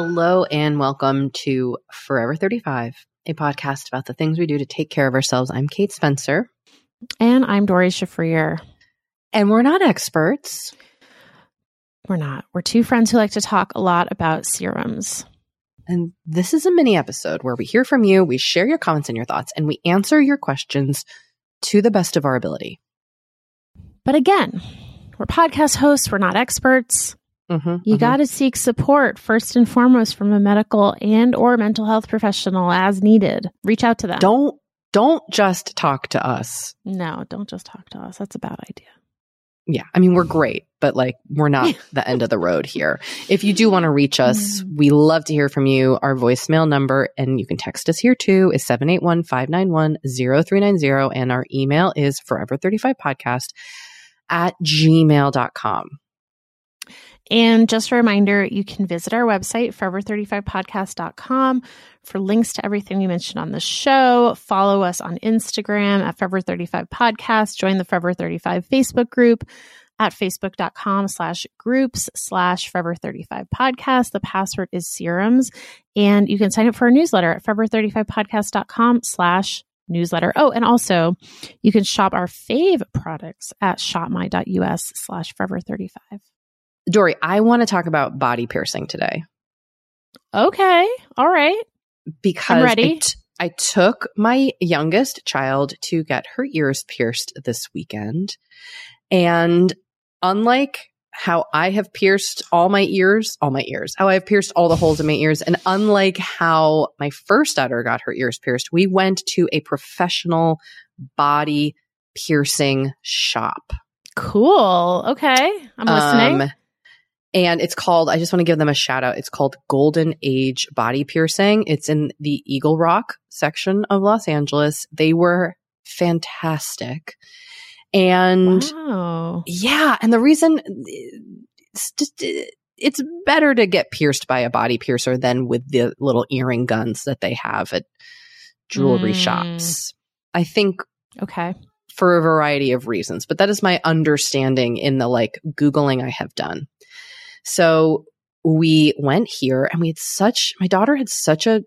Hello and welcome to Forever 35, a podcast about the things we do to take care of ourselves. I'm Kate Spencer, and I'm Doree Shafrir. and we're not experts. We're not. We're two friends who like to talk a lot about serums. And this is a mini episode where we hear from you, we share your comments and your thoughts, and we answer your questions to the best of our ability. But again, we're podcast hosts, we're not experts. Mm-hmm, You got to seek support first and foremost from a medical and or mental health professional as needed. Reach out to them. don't don't just talk to us. No, don't just talk to us. That's a bad idea. Yeah, I mean we're great, but like we're not the end of the road here. If you do want to reach us, we love to hear from you. Our voicemail number, and you can text us here too, is 781-591-0390. And our email is forever35podcast at gmail.com. And just a reminder, you can visit our website, forever35podcast.com, for links to everything we mentioned on the show. Follow us on Instagram at Forever35Podcast. Join the Forever 35 Facebook group at facebook.com slash groups slash Forever35 Podcast. The password is serums. And you can sign up for our newsletter at Forever35Podcast.com slash newsletter. Oh, and also you can shop our fave products at shopmy.us slash Forever35. Doree, I want to talk about body piercing today Okay. All right. because I'm ready. I, t- I took my youngest child to get her ears pierced this weekend. And unlike how I have pierced all my ears, all my ears, how I've pierced all the holes in my ears, and unlike how my first daughter got her ears pierced, we went to a professional body piercing shop. Cool. Okay. I'm listening. Um, and it's called, I just want to give them a shout out. It's called Golden Age Body Piercing. It's in the Eagle Rock section of Los Angeles. They were fantastic. And wow. yeah, and the reason it's just it's better to get pierced by a body piercer than with the little earring guns that they have at jewelry Mm. shops. I think Okay. for a variety of reasons, but that is my understanding in the like Googling I have done. So we went here and we had such, my daughter had such a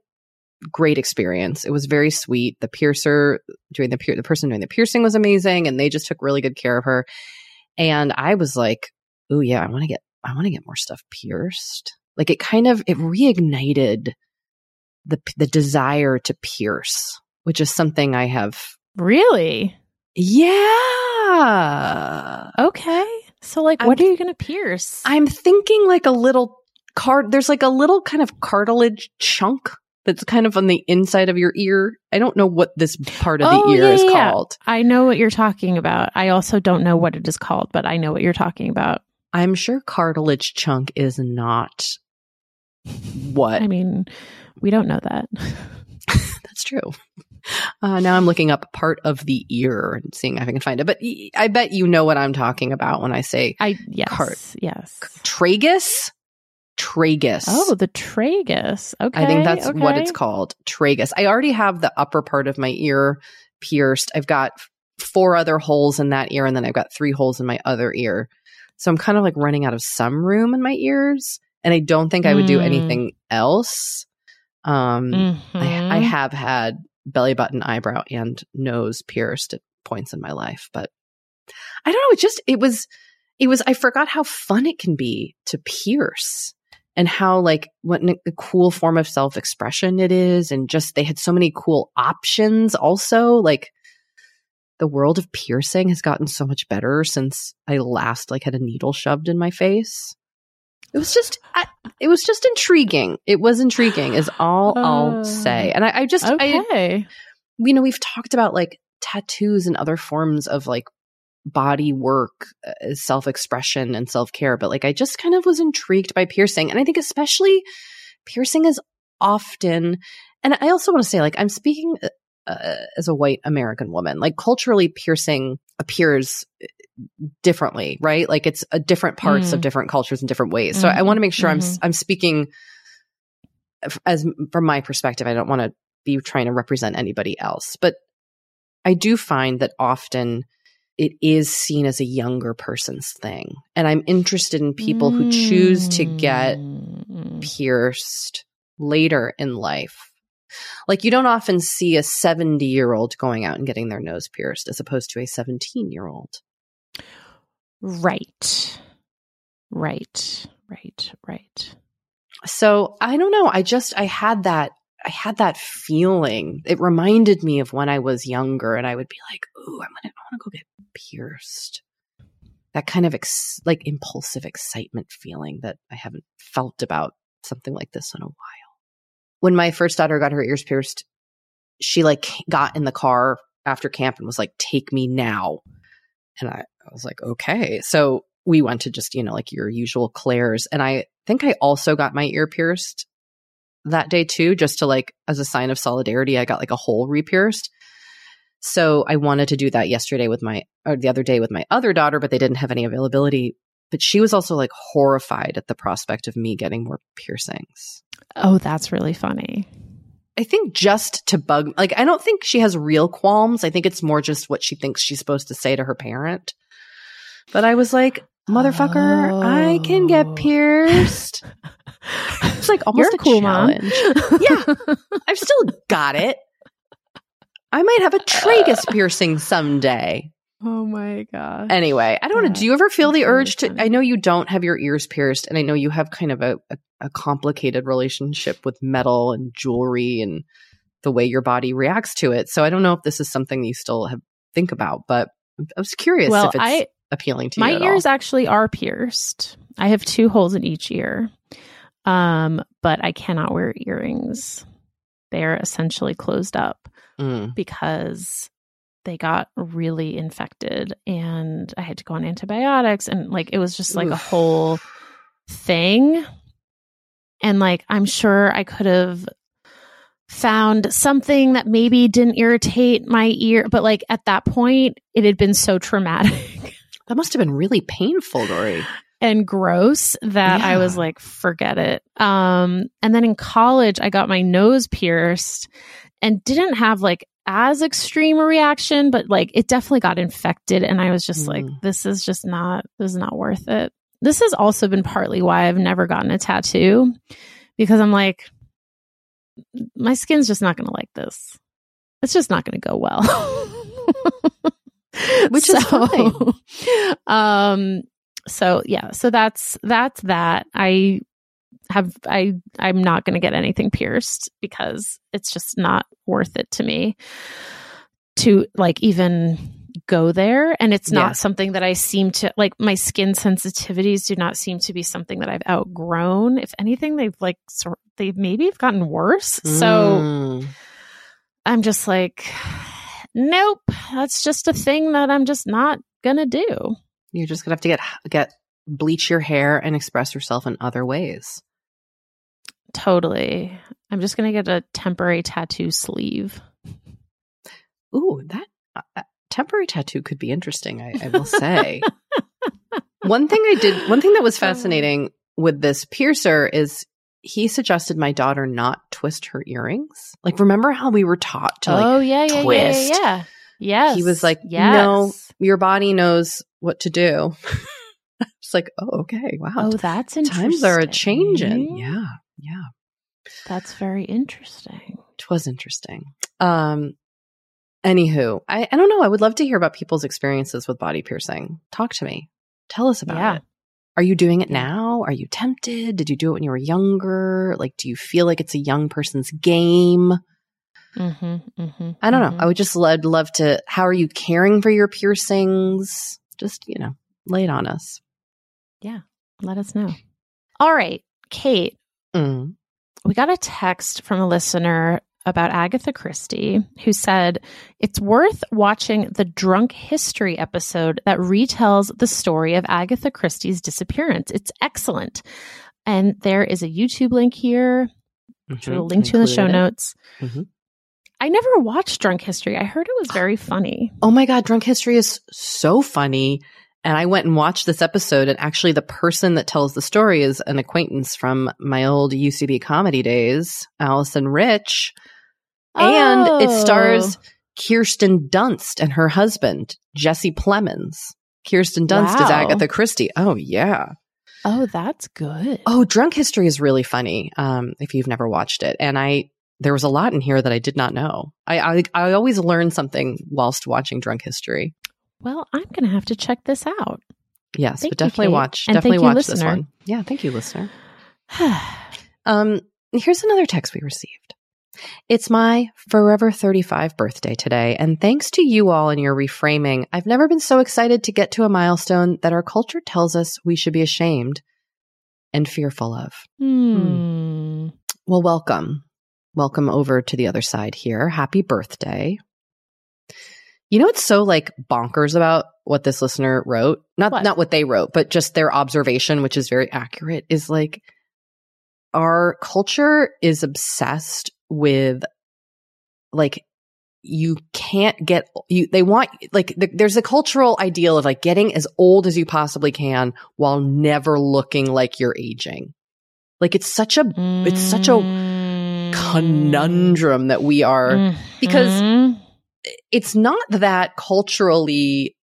great experience. It was very sweet. The piercer doing the, pier- the person doing the piercing was amazing and they just took really good care of her. And I was like, oh yeah, I want to get, I want to get more stuff pierced. Like it kind of, it reignited the, the desire to pierce, which is something I have Really? yeah. Okay. So, like, I'm- what are you going to pierce? I'm thinking like a little card. There's like a little kind of cartilage chunk that's kind of on the inside of your ear. I don't know what this part of the Oh, ear yeah, is yeah. called. I know what you're talking about. I also don't know what it is called, but I know what you're talking about. I'm sure cartilage chunk is not what. I mean, we don't know that. That's true. Uh, now I'm looking up part of the ear and seeing if I can find it. But I bet you know what I'm talking about when I say I yes, Cart- yes. tragus. Tragus. Oh, the tragus. Okay, I think that's what it's called. Tragus. I already have the upper part of my ear pierced. I've got four other holes in that ear, and then I've got three holes in my other ear. So I'm kind of like running out of some room in my ears, and I don't think I would do Mm. anything else. Um, I, I Mhm. have had belly button, eyebrow, and nose pierced at points in my life, but I don't know. It just it was it was. I forgot how fun it can be to pierce and how like what a cool form of self expression it is, and just they had so many cool options. Also, like the world of piercing has gotten so much better since I last like had a needle shoved in my face. It was just, I, it was just intriguing. It was intriguing, is all Uh, I'll say. And I, I just, I, okay. you know, we've talked about like tattoos and other forms of like body work, uh, self expression, and self care. But like, I just kind of was intrigued by piercing. And I think especially piercing is often, and I also want to say, like, I'm speaking uh, as a white American woman, like, culturally, piercing appears differently, right? Like, it's uh, different parts Mm. of different cultures in different ways. So I Mhm, want to make sure I'm, mhm. s- I'm speaking f- as from my perspective. I don't want to be trying to represent anybody else. But I do find that often it is seen as a younger person's thing. And I'm interested in people who choose to get Mm. pierced later in life. Like you don't often see a 70 year old going out and getting their nose pierced as opposed to a 17 year old. Right. Right. Right. Right. So I don't know. I just, I had that, I had that feeling. It reminded me of when I was younger and I would be like, ooh, I'm going to, I want to go get pierced. That kind of ex- like impulsive excitement feeling that I haven't felt about something like this in a while. When my first daughter got her ears pierced, she like got in the car after camp and was like, take me now. And I, I was like, okay. So we went to just, you know, like your usual Claire's. And I think I also got my ear pierced that day too, just to like, as a sign of solidarity, I got like a hole re-pierced. So I wanted to do that yesterday with my, or the other day with my other daughter, but they didn't have any availability. But she was also like horrified at the prospect of me getting more piercings. Oh, that's really funny. I think just to bug, like, I don't think she has real qualms. I think it's more just what she thinks she's supposed to say to her parent. But I was like, motherfucker, I can Oh. get pierced. It's like almost You're a cool, Mom. yeah, I've still got it. I might have a tragus piercing someday. Oh my god. Anyway, I don't know. Do you ever feel the is really urge to? I know you don't have your ears pierced, and I know you have kind of a, a, a complicated relationship with metal and jewelry and the way your body reacts to it. So I don't know if this is something you still have think about, but I was curious well, if it's I appealing to my you. My ears all. actually are pierced. I have two holes in each ear. Um, but I cannot wear earrings. They're essentially closed up Mm. because they got really infected and I had to go on antibiotics and like it was just like a whole thing. And like I'm sure I could have found something that maybe didn't irritate my ear, but like at that point, it had been so traumatic. That must have been really painful, Doree. and gross that I was like, forget it. Um, and then in college, I got my nose pierced and didn't have like as extreme a reaction, but like it definitely got infected. And I was just like, Mm. this is just not, this is not worth it. This has also been partly why I've never gotten a tattoo because I'm like, my skin's just not going to like this. It's just not going to go well. Which is fine. Um so yeah, so that's that's that. I have I I'm not going to get anything pierced because it's just not worth it to me to like even go there and it's not Yeah. something that I seem to like my skin sensitivities do not seem to be something that I've outgrown if anything they've like sort they've maybe have gotten worse so Mm. I'm just like, nope, that's just a thing that I'm just not gonna do. you're just gonna have to get get bleach your hair and express yourself in other ways. Totally. I'm just gonna get a temporary tattoo sleeve. Ooh, that uh, uh, temporary tattoo could be interesting. I, I will say. one thing I did, one thing that was fascinating with this piercer is he suggested my daughter not twist her earrings. Like, remember how we were taught to like oh yeah, yeah, yeah, yeah, yeah. Yes. He was like, yes. no, your body knows what to do. it's like, oh, okay, wow. Oh, that's interesting. Times are a changing. Yeah, yeah. That's very interesting. It was interesting. Um, anywho, I, I don't know. I would love to hear about people's experiences with body piercing. Talk to me. Tell us about Yeah. it. Are you doing it now? Are you tempted? Did you do it when you were younger? Like, do you feel like it's a young person's game? Mm-hmm, mm-hmm, I don't know. I would just love, love to. How are you caring for your piercings? Just, you know, lay it on us. Yeah. Let us know. All right, Kate. Mm. we got a text from a listener about Agatha Christie who said it's worth watching the drunk history episode that retells the story of Agatha Christie's disappearance. It's excellent. And there is a YouTube link here, which we'll Mhm. link to in the show it. notes. Mhm. I never watched Drunk History. I heard it was very funny. Oh my God, Drunk History is so funny. And I went and watched this episode, and actually, the person that tells the story is an acquaintance from my old UCB comedy days, Allison Rich. And it Oh. stars Kirsten Dunst and her husband, Jesse Plemons. Kirsten Dunst is Agatha Christie. Oh, yeah. Oh, that's good. Oh, Drunk History is really funny. Um, if you've never watched it, and I there was a lot in here that I did not know. I I, I always learn something whilst watching Drunk History. Well, I'm going to have to check this out. Yes, Thank but definitely Kate. watch. And definitely you, watch this listener. one. Yeah, thank you, listener. Um, here's another text we received. It's my forever 35 birthday today, and thanks to you all and your reframing, I've never been so excited to get to a milestone that our culture tells us we should be ashamed and fearful of. Hmm. Well, welcome. Welcome over to the other side here. Happy birthday. You know what's so like bonkers about what this listener wrote? Not What? not what they wrote, but just their observation, which is very accurate, is like our culture is obsessed with like you can't get you they want like the, there's a cultural ideal of like getting as old as you possibly can while never looking like you're aging. Like it's such a It's such a Mm. conundrum that we are because Mhm. It's not that culturally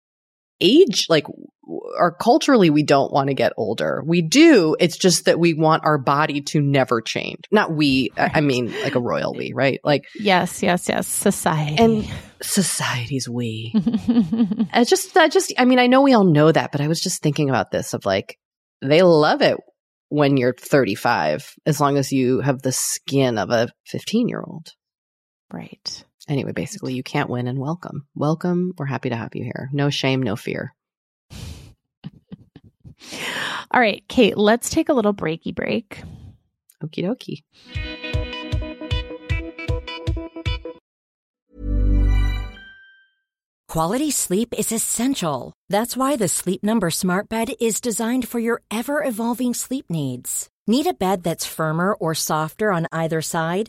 age like or culturally we don't want to get older we do it's just that we want our body to never change not we I- i mean like a royal we right like yes, yes, yes. Society. and society's we i just i just i mean i know we all know that but i was just thinking about this of like they love it when you're 35 as long as you have the skin of a 15 year old right. Anyway, basically, you can't win and welcome. Welcome. We're happy to have you here. No shame, no fear. All right, Kate, let's take a little breaky break. Okie dokie. Quality sleep is essential. That's why the Sleep Number Smart Bed is designed for your ever evolving sleep needs. Need a bed that's firmer or softer on either side?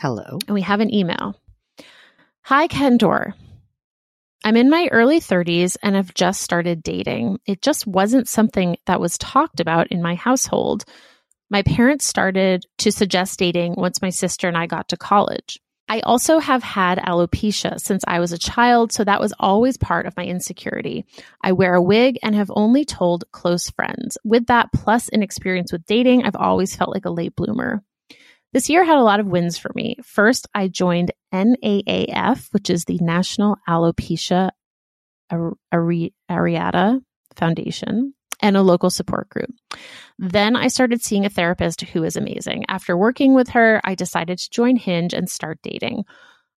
Hello. and we have an email. Hi, Kendor. I'm in my early 30s and have just started dating. It just wasn't something that was talked about in my household. My parents started to suggest dating once my sister and I got to college. I also have had alopecia since I was a child, so that was always part of my insecurity. I wear a wig and have only told close friends. With that, plus an experience with dating, I've always felt like a late bloomer. This year had a lot of wins for me. First, I joined NAAF, which is the National Alopecia Are- Are- Areata Foundation, and a local support group. Then I started seeing a therapist who is amazing. After working with her, I decided to join Hinge and start dating.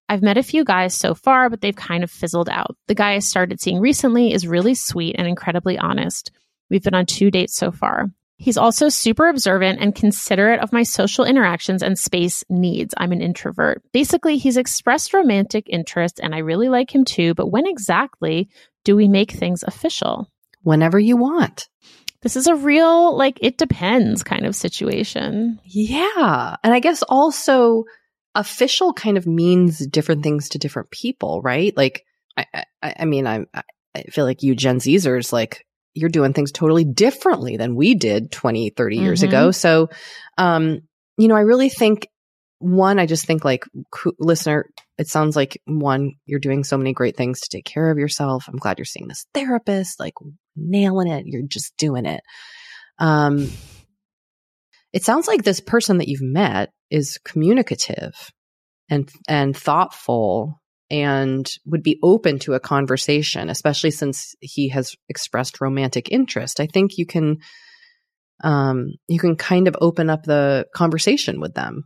I've met a few guys so far, but they've kind of fizzled out. The guy I started seeing recently is really sweet and incredibly honest. We've been on two dates so far. He's also super observant and considerate of my social interactions and space needs. I'm an introvert. Basically, he's expressed romantic interest and I really like him too, but when exactly do we make things official? Whenever you want. This is a real, like, it depends kind of situation. Yeah. And I guess also official kind of means different things to different people, right? Like, I, I, I mean, I'm, I I feel like you Gen Zers, like, you're doing things totally differently than we did 20, 30 years Mhm. ago. So, um, you know, I really think one, I just think like listener, it sounds like one, you're doing so many great things to take care of yourself. I'm glad you're seeing this therapist, like nailing it. You're just doing it. Um, it sounds like this person that you've met is communicative and and thoughtful and would be open to a conversation especially since he has expressed romantic interest i think you can um you can kind of open up the conversation with them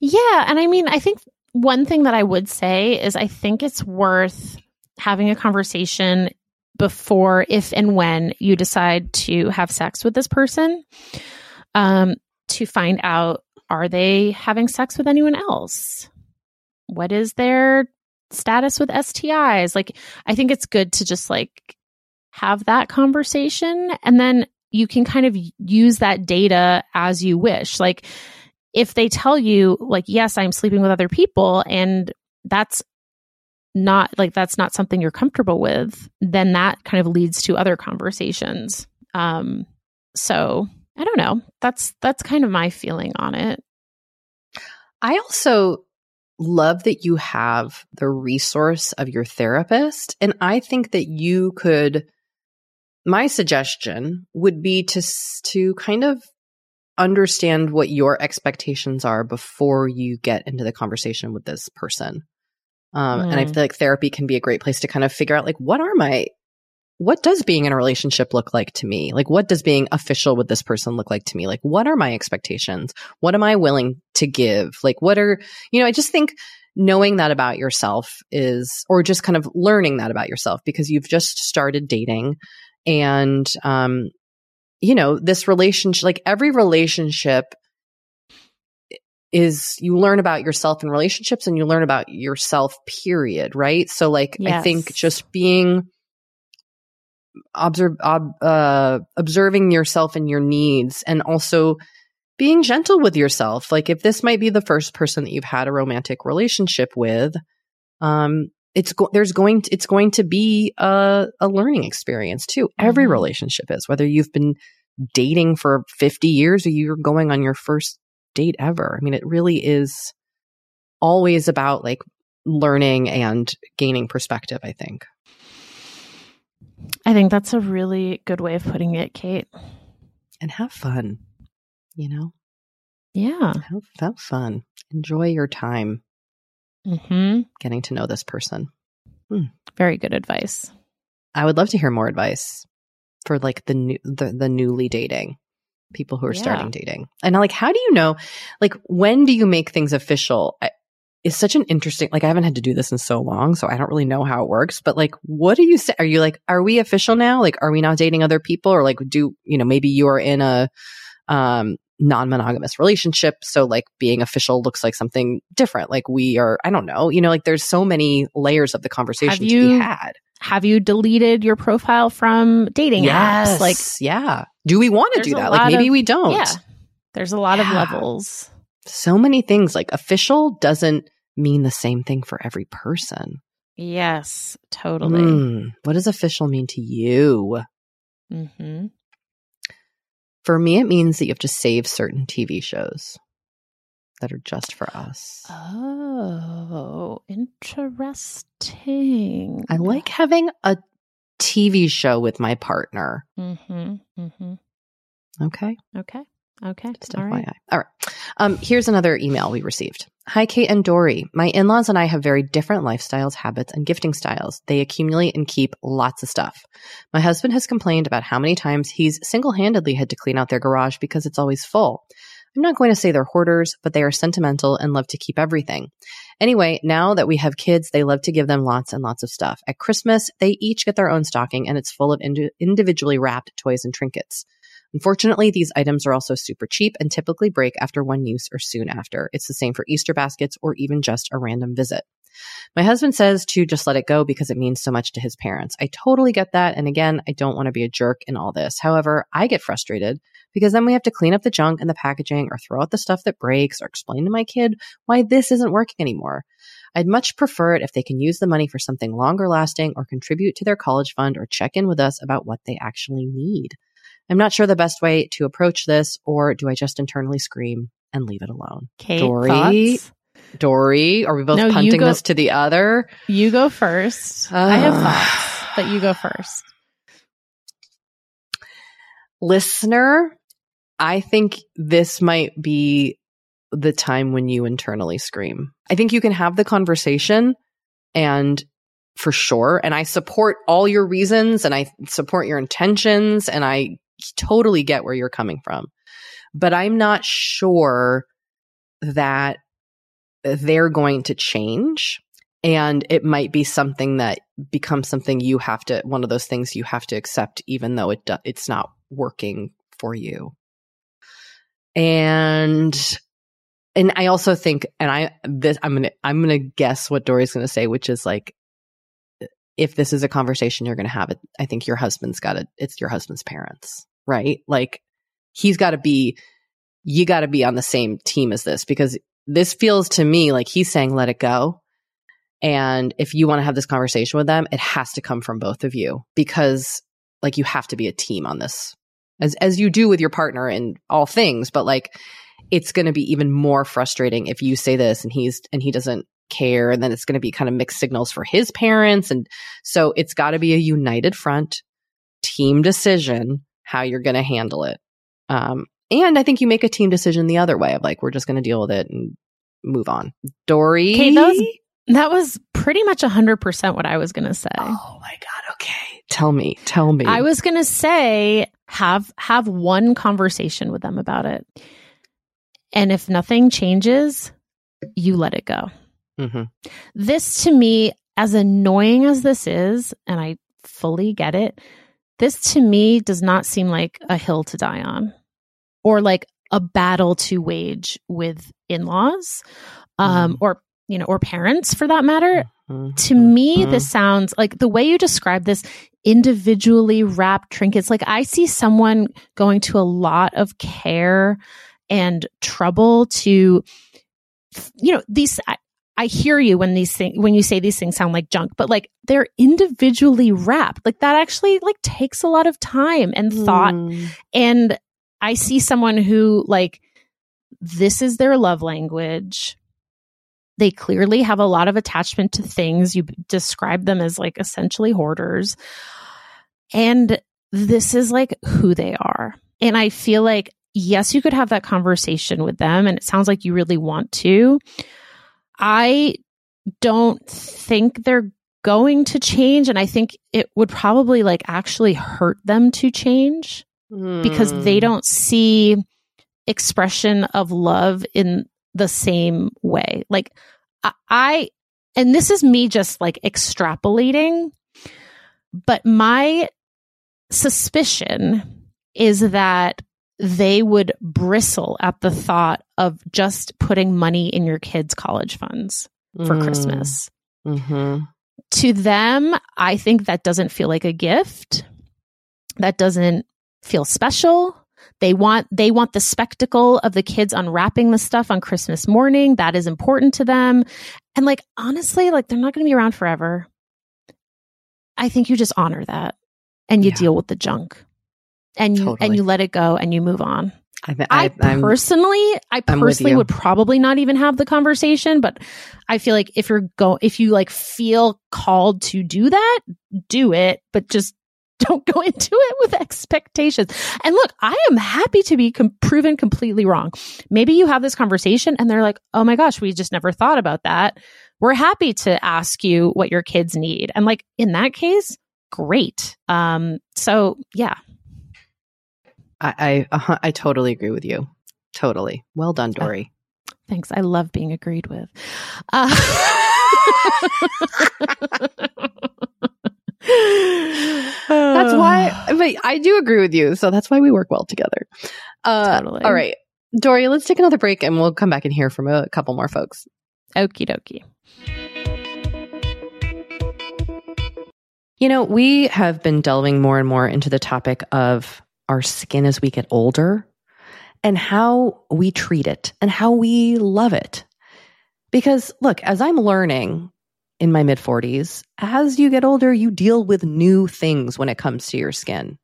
Yeah. And I mean, I think one thing that I would say is I think it's worth having a conversation before, if and when you decide to have sex with this person, um, to find out are they having sex with anyone else? What is their status with STIs? Like, I think it's good to just like have that conversation and then you can kind of use that data as you wish. Like, if they tell you like yes i'm sleeping with other people and that's not like that's not something you're comfortable with then that kind of leads to other conversations um so i don't know that's that's kind of my feeling on it i also love that you have the resource of your therapist. And I think that you could, my suggestion would be to, to kind of understand what your expectations are before you get into the conversation with this person. Um, mm. And I mm. feel like therapy can be a great place to kind of figure out like, what are my, what does being in a relationship look like to me? Like, what does being official with this person look like to me? Like, what are my expectations? What am I willing to give? Like, what are, you know, I just think knowing that about yourself is, or just kind of learning that about yourself because you've just started dating and, um, you know, this relationship, like every relationship is you learn about yourself in relationships and you learn about yourself, period. Right. So, like, yes. I think just being, observe, ob, uh, observing yourself and your needs and also being gentle with yourself. Like if this might be the first person that you've had a romantic relationship with, um, it's go- there's going to, it's going to be a, a learning experience too. Mm-hmm. Every relationship is whether you've been dating for 50 years or you're going on your first date ever. I mean, it really is always about like learning and gaining perspective, I think. I think that's a really good way of putting it, Kate. And have fun, you know? Yeah. Have, have fun. Enjoy your time mm-hmm. getting to know this person. Hmm. Very good advice. I would love to hear more advice for like the new, the, the newly dating people who are yeah. starting dating. And like, how do you know, like, when do you make things official? Is such an interesting like I haven't had to do this in so long, so I don't really know how it works. But like, what do you say? Are you like, are we official now? Like, are we now dating other people, or like, do you know maybe you are in a um, non-monogamous relationship, so like being official looks like something different. Like we are, I don't know, you know, like there's so many layers of the conversation you, to be had. Have you deleted your profile from dating yes, apps? Like, yeah. Do we want to do that? Like maybe of, we don't. Yeah. There's a lot yeah. of levels. So many things. Like official doesn't mean the same thing for every person. Yes, totally. Mm, what does official mean to you? Mm-hmm. For me, it means that you have to save certain TV shows that are just for us. Oh, interesting. I like having a TV show with my partner. Mm-hmm, mm-hmm. Okay. Okay. Okay. Just All FYI. Right. All right. Um, here's another email we received. Hi, Kate and Doree. My in-laws and I have very different lifestyles, habits, and gifting styles. They accumulate and keep lots of stuff. My husband has complained about how many times he's single-handedly had to clean out their garage because it's always full. I'm not going to say they're hoarders, but they are sentimental and love to keep everything. Anyway, now that we have kids, they love to give them lots and lots of stuff. At Christmas, they each get their own stocking and it's full of ind- individually wrapped toys and trinkets. Unfortunately, these items are also super cheap and typically break after one use or soon after. It's the same for Easter baskets or even just a random visit. My husband says to just let it go because it means so much to his parents. I totally get that. And again, I don't want to be a jerk in all this. However, I get frustrated because then we have to clean up the junk and the packaging or throw out the stuff that breaks or explain to my kid why this isn't working anymore. I'd much prefer it if they can use the money for something longer lasting or contribute to their college fund or check in with us about what they actually need. I'm not sure the best way to approach this, or do I just internally scream and leave it alone? Kate, Doree, thoughts? Doree, are we both no, punting go, this to the other? You go first. Uh, I have thoughts, but you go first. Listener, I think this might be the time when you internally scream. I think you can have the conversation and for sure. And I support all your reasons and I support your intentions and I totally get where you're coming from. But I'm not sure that they're going to change. And it might be something that becomes something you have to, one of those things you have to accept, even though it do, it's not working for you. And and I also think, and I this I'm gonna I'm gonna guess what Doree's gonna say, which is like, if this is a conversation you're gonna have, it I think your husband's got to it's your husband's parents right? Like he's got to be, you got to be on the same team as this because this feels to me like he's saying, let it go. And if you want to have this conversation with them, it has to come from both of you because like you have to be a team on this as, as you do with your partner in all things. But like it's going to be even more frustrating if you say this and he's and he doesn't care and then it's going to be kind of mixed signals for his parents and so it's got to be a united front team decision how you're going to handle it um, and i think you make a team decision the other way of like we're just going to deal with it and move on doree Okay, that was that was pretty much 100% what I was going to say. oh my god okay tell me tell me I was going to say have have one conversation with them about it. And if nothing changes, you let it go. Mhm. This to me as annoying as this is, and I fully get it, this to me does not seem like a hill to die on or like a battle to wage with in-laws um Mhm. or you know or parents for that matter Mhm. to me Mhm. this sounds like the way you describe this individually wrapped trinkets like i see someone going to a lot of care and trouble to you know these I, hear you when these things when you say these things sound like junk but like they're individually wrapped like that actually like takes a lot of time and thought Mm. and I see someone who, like, this is their love language. They clearly have a lot of attachment to things. You describe them as like essentially hoarders. And this is like who they are. And I feel like, yes, you could have that conversation with them. And it sounds like you really want to. I don't think they're going to change. And I think it would probably like actually hurt them to change because they Mm. don't see expression of love in the same way. Like I, I and this is me just like extrapolating, but my suspicion is that they would bristle at the thought of just putting money in your kids' college funds for Mm. Christmas. Mhm. To them, I think that doesn't feel like a gift. That doesn't feel special. They want they want the spectacle of the kids unwrapping the stuff on Christmas morning. That is important to them. And like honestly, like they're not going to be around forever. I think you just honor that and you Yeah. deal with the junk. And you Totally. and you let it go and you move on. I, I, I, personally, I personally would probably not even have the conversation, but I feel like if you're go, if you like feel called to do that, do it, but just don't go into it with expectations. And look, I am happy to be com- proven completely wrong. Maybe you have this conversation and they're like, "Oh my gosh, we just never thought about that." We're happy to ask you what your kids need. And like in that case, great. Um so yeah. I, I, uh, I totally agree with you. Totally. Well done, Doree. Thanks. I love being agreed with. Uh, That's why, but I do agree with you. So that's why we work well together. Uh, Totally. All right. Doree, let's take another break and we'll come back and hear from a couple more folks. Okie dokie. You know, we have been delving more and more into the topic of our skin as we get older and how we treat it and how we love it. Because look, as I'm learning in my mid 40s, as you get older, you deal with new things when it comes to your skin.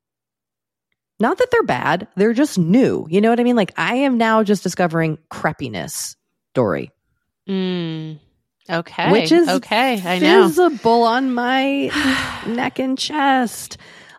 Not that they're bad, they're just new. You know what I mean? Like I am now just discovering crepiness, Doree, Mm, okay. which is okay. I know. visible on my neck and chest.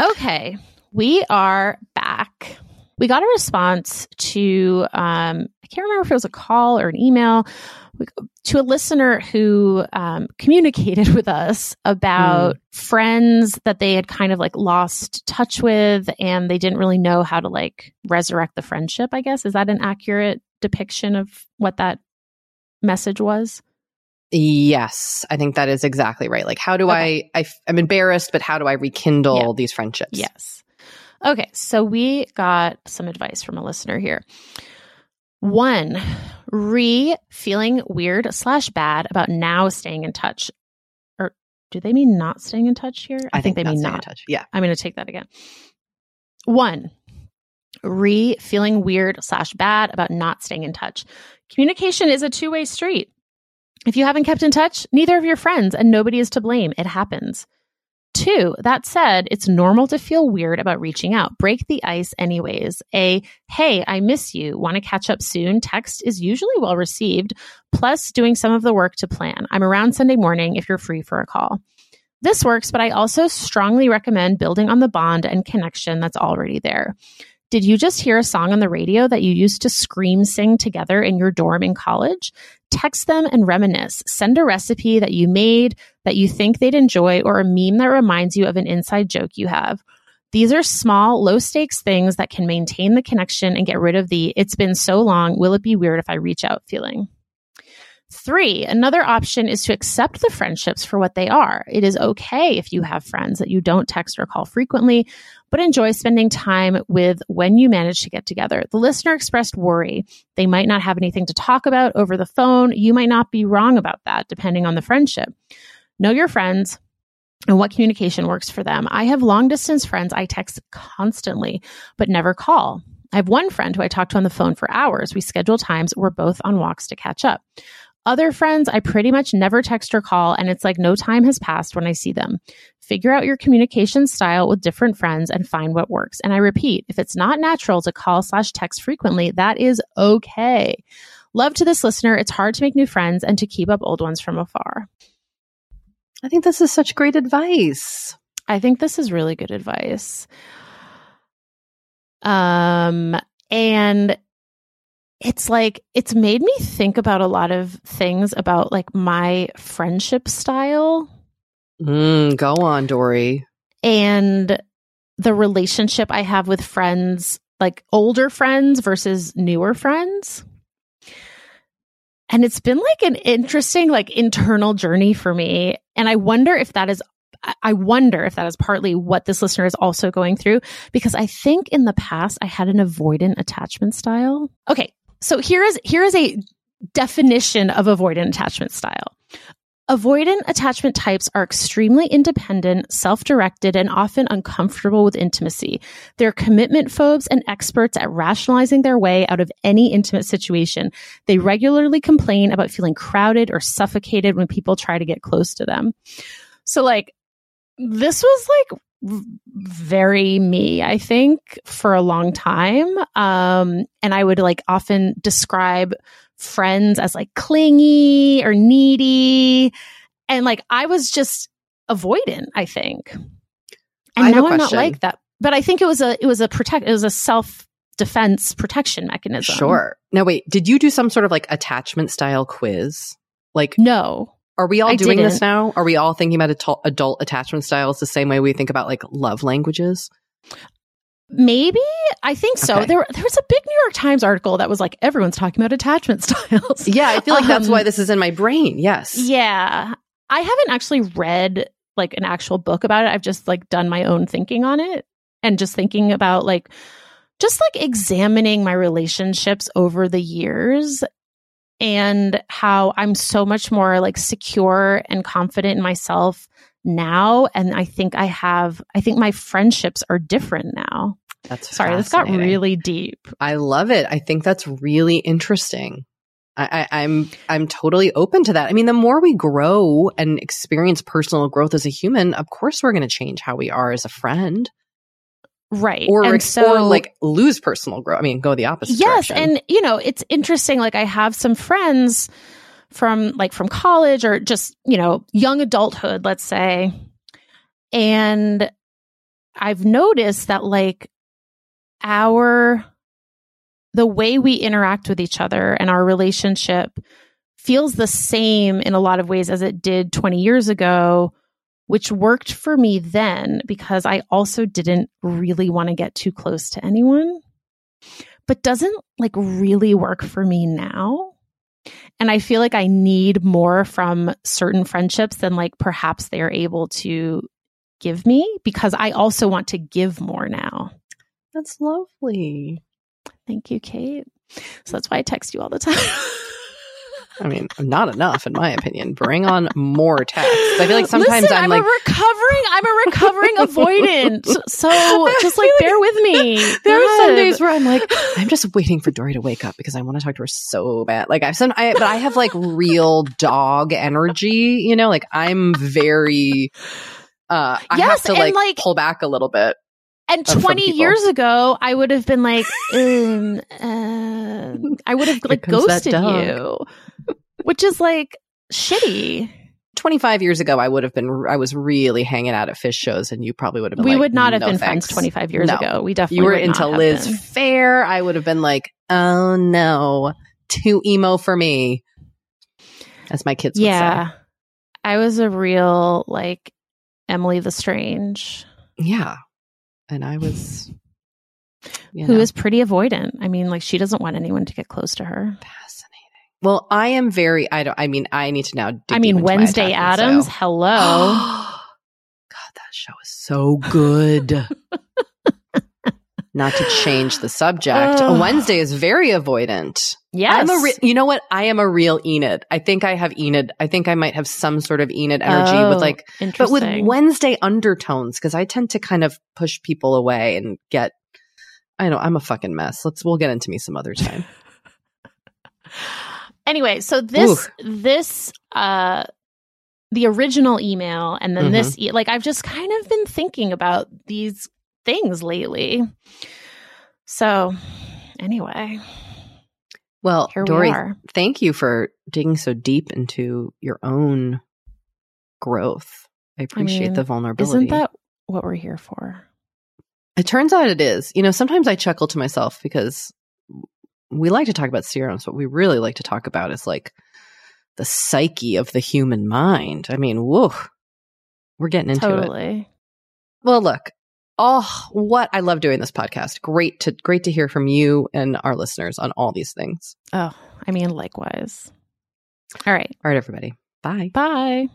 Okay, we are back. We got a response to, um, I can't remember if it was a call or an email, to a listener who um, communicated with us about friends that they had kind of like lost touch with and they didn't really know how to like resurrect the friendship, I guess. Is that an accurate depiction of what that message was? Yes, I think that is exactly right. Like, how do Okay. I, I, am embarrassed, but how do I rekindle Yeah. these friendships? Yes. Okay, so we got some advice from a listener here. One, re feeling weird slash bad about now staying in touch. Or do they mean not staying in touch here? I, think, they that's mean staying in not. touch. Yeah. I'm going to take that again. One, re feeling weird slash bad about not staying in touch. Communication is a two way street. If you haven't kept in touch, neither of your friends and nobody is to blame. It happens. Two, that said, it's normal to feel weird about reaching out. Break the ice anyways. A, hey, I miss you. Want to catch up soon? Text is usually well received, plus doing some of the work to plan. I'm around Sunday morning if you're free for a call. This works, but I also strongly recommend building on the bond and connection that's already there. Did you just hear a song on the radio that you used to scream sing together in your dorm in college? Text them and reminisce. Send a recipe that you made that you think they'd enjoy or a meme that reminds you of an inside joke you have. These are small, low stakes things that can maintain the connection and get rid of the it's been so long, will it be weird if I reach out feeling. Three, another option is to accept the friendships for what they are. It is okay if you have friends that you don't text or call frequently, but enjoy spending time with when you manage to get together. The listener expressed worry. They might not have anything to talk about over the phone. You might not be wrong about that, depending on the friendship. Know your friends and what communication works for them. I have long distance friends I text constantly, but never call. I have one friend who I talk to on the phone for hours. We schedule times. We're both on walks to catch up. Other friends, I pretty much never text or call, and it's like no time has passed when I see them. Figure out your communication style with different friends and find what works. And I repeat, if it's not natural to call slash text frequently, that is okay. Love to this listener. It's hard to make new friends and to keep up old ones from afar. I think this is such great advice. I think this is really good advice. Um, and it's like it's made me think about a lot of things about like my friendship style Mm, go on, Doree. and the relationship I have with friends, like older friends versus newer friends. And it's been like an interesting, like internal journey for me. And I wonder if that is, I- I wonder if that is partly what this listener is also going through, because I think in the past I had an avoidant attachment style. Okay. So here is, here is a definition of avoidant attachment style. Avoidant attachment types are extremely independent, self directed, and often uncomfortable with intimacy. They're commitment phobes and experts at rationalizing their way out of any intimate situation. They regularly complain about feeling crowded or suffocated when people try to get close to them. So, like, this was like very me, I think, for a long time. Um, and I would like often describe friends as like clingy or needy. And like I was just avoidant, I think. And I now I'm not like that. But I think it was a it was a protect it was a self defense protection mechanism. Sure. Now, wait, did you do some sort of like attachment style quiz? Like, No. Are we all I doing this didn't. now? Are we all thinking about adult, adult attachment styles the same way we think about like love languages? Maybe I think so. Okay. There, there was a big New York Times article that was like everyone's talking about attachment styles. Yeah, I feel like that's Um, why this is in my brain. Yes. Yeah, I haven't actually read like an actual book about it. I've just like done my own thinking on it and just thinking about like just like examining my relationships over the years and how I'm so much more like secure and confident in myself now and I think I have I think my friendships are different now. That's Sorry, this got really deep. I love it. I think that's really interesting. I, I, I'm I'm totally open to that. I mean, the more we grow and experience personal growth as a human, of course, we're going to change how we are as a friend, Right. or and so or like lose personal growth. I mean, go the opposite. yes direction. and you know it's interesting like i have some friends from like from college or just you know young adulthood let's say and i've noticed that like our the way we interact with each other and our relationship feels the same in a lot of ways as it did 20 years ago which worked for me then because i also didn't really want to get too close to anyone but doesn't like really work for me now. And I feel like I need more from certain friendships than like perhaps they are able to give me because I also want to give more now. that's lovely. Thank you, Kate. So that's why I text you all the time. I mean, not enough in my opinion. Bring on more texts. I feel like sometimes Listen, I'm, I'm like, a recovering, I'm a recovering avoidant. So just like bear with me. There are some days where I'm like, I'm just waiting for Doree to wake up because I want to talk to her so bad. Like I've some, I, but I have like real dog energy, you know, like I'm very, uh, I have Yes, to and, like, like- pull back a little bit. And 20 years ago, I would have been like, um, uh, I would have like ghosted you, which is like shitty. 25 years ago, I would have been, I was really hanging out at Phish shows and you probably would have been we like, would not have "No been thanks." friends 25 years No. ago. We definitely You were into Liz been. Fair. I would have been like, oh no, too emo for me. As my kids would say. Yeah. I was a real like Emily the Strange, Yeah. And I was, you know, is pretty avoidant. I mean, like she doesn't want anyone to get close to her. Well, I am very, I don't, I mean, I need to now. I mean, Wednesday Addams, hello. God, that show is so good. Not to change the subject. Wednesday is very avoidant. yes. I'm a re- you know what? I am a real Enid. I think I have Enid. I think I might have some sort of Enid energy Oh, with like but with. Wednesday undertones because I tend to kind of push people away and get. I know I'm a fucking mess. Let's we'll get into me some other time. anyway so this this uh the original email and then Mhm. this e- like i've just kind of been thinking about these things lately so anyway Well, here Doree, we are thank you for digging so deep into your own growth. I appreciate mean, the vulnerability. isn't that what we're here for It turns out it is. You know, sometimes I chuckle to myself because we like to talk about serums. What we really like to talk about is like the psyche of the human mind. I mean, whoa, we're getting into it. totally Well, look, oh, what I love doing this podcast. Great to great to hear from you and our listeners on all these things. oh i mean likewise all right All right, everybody. Bye. bye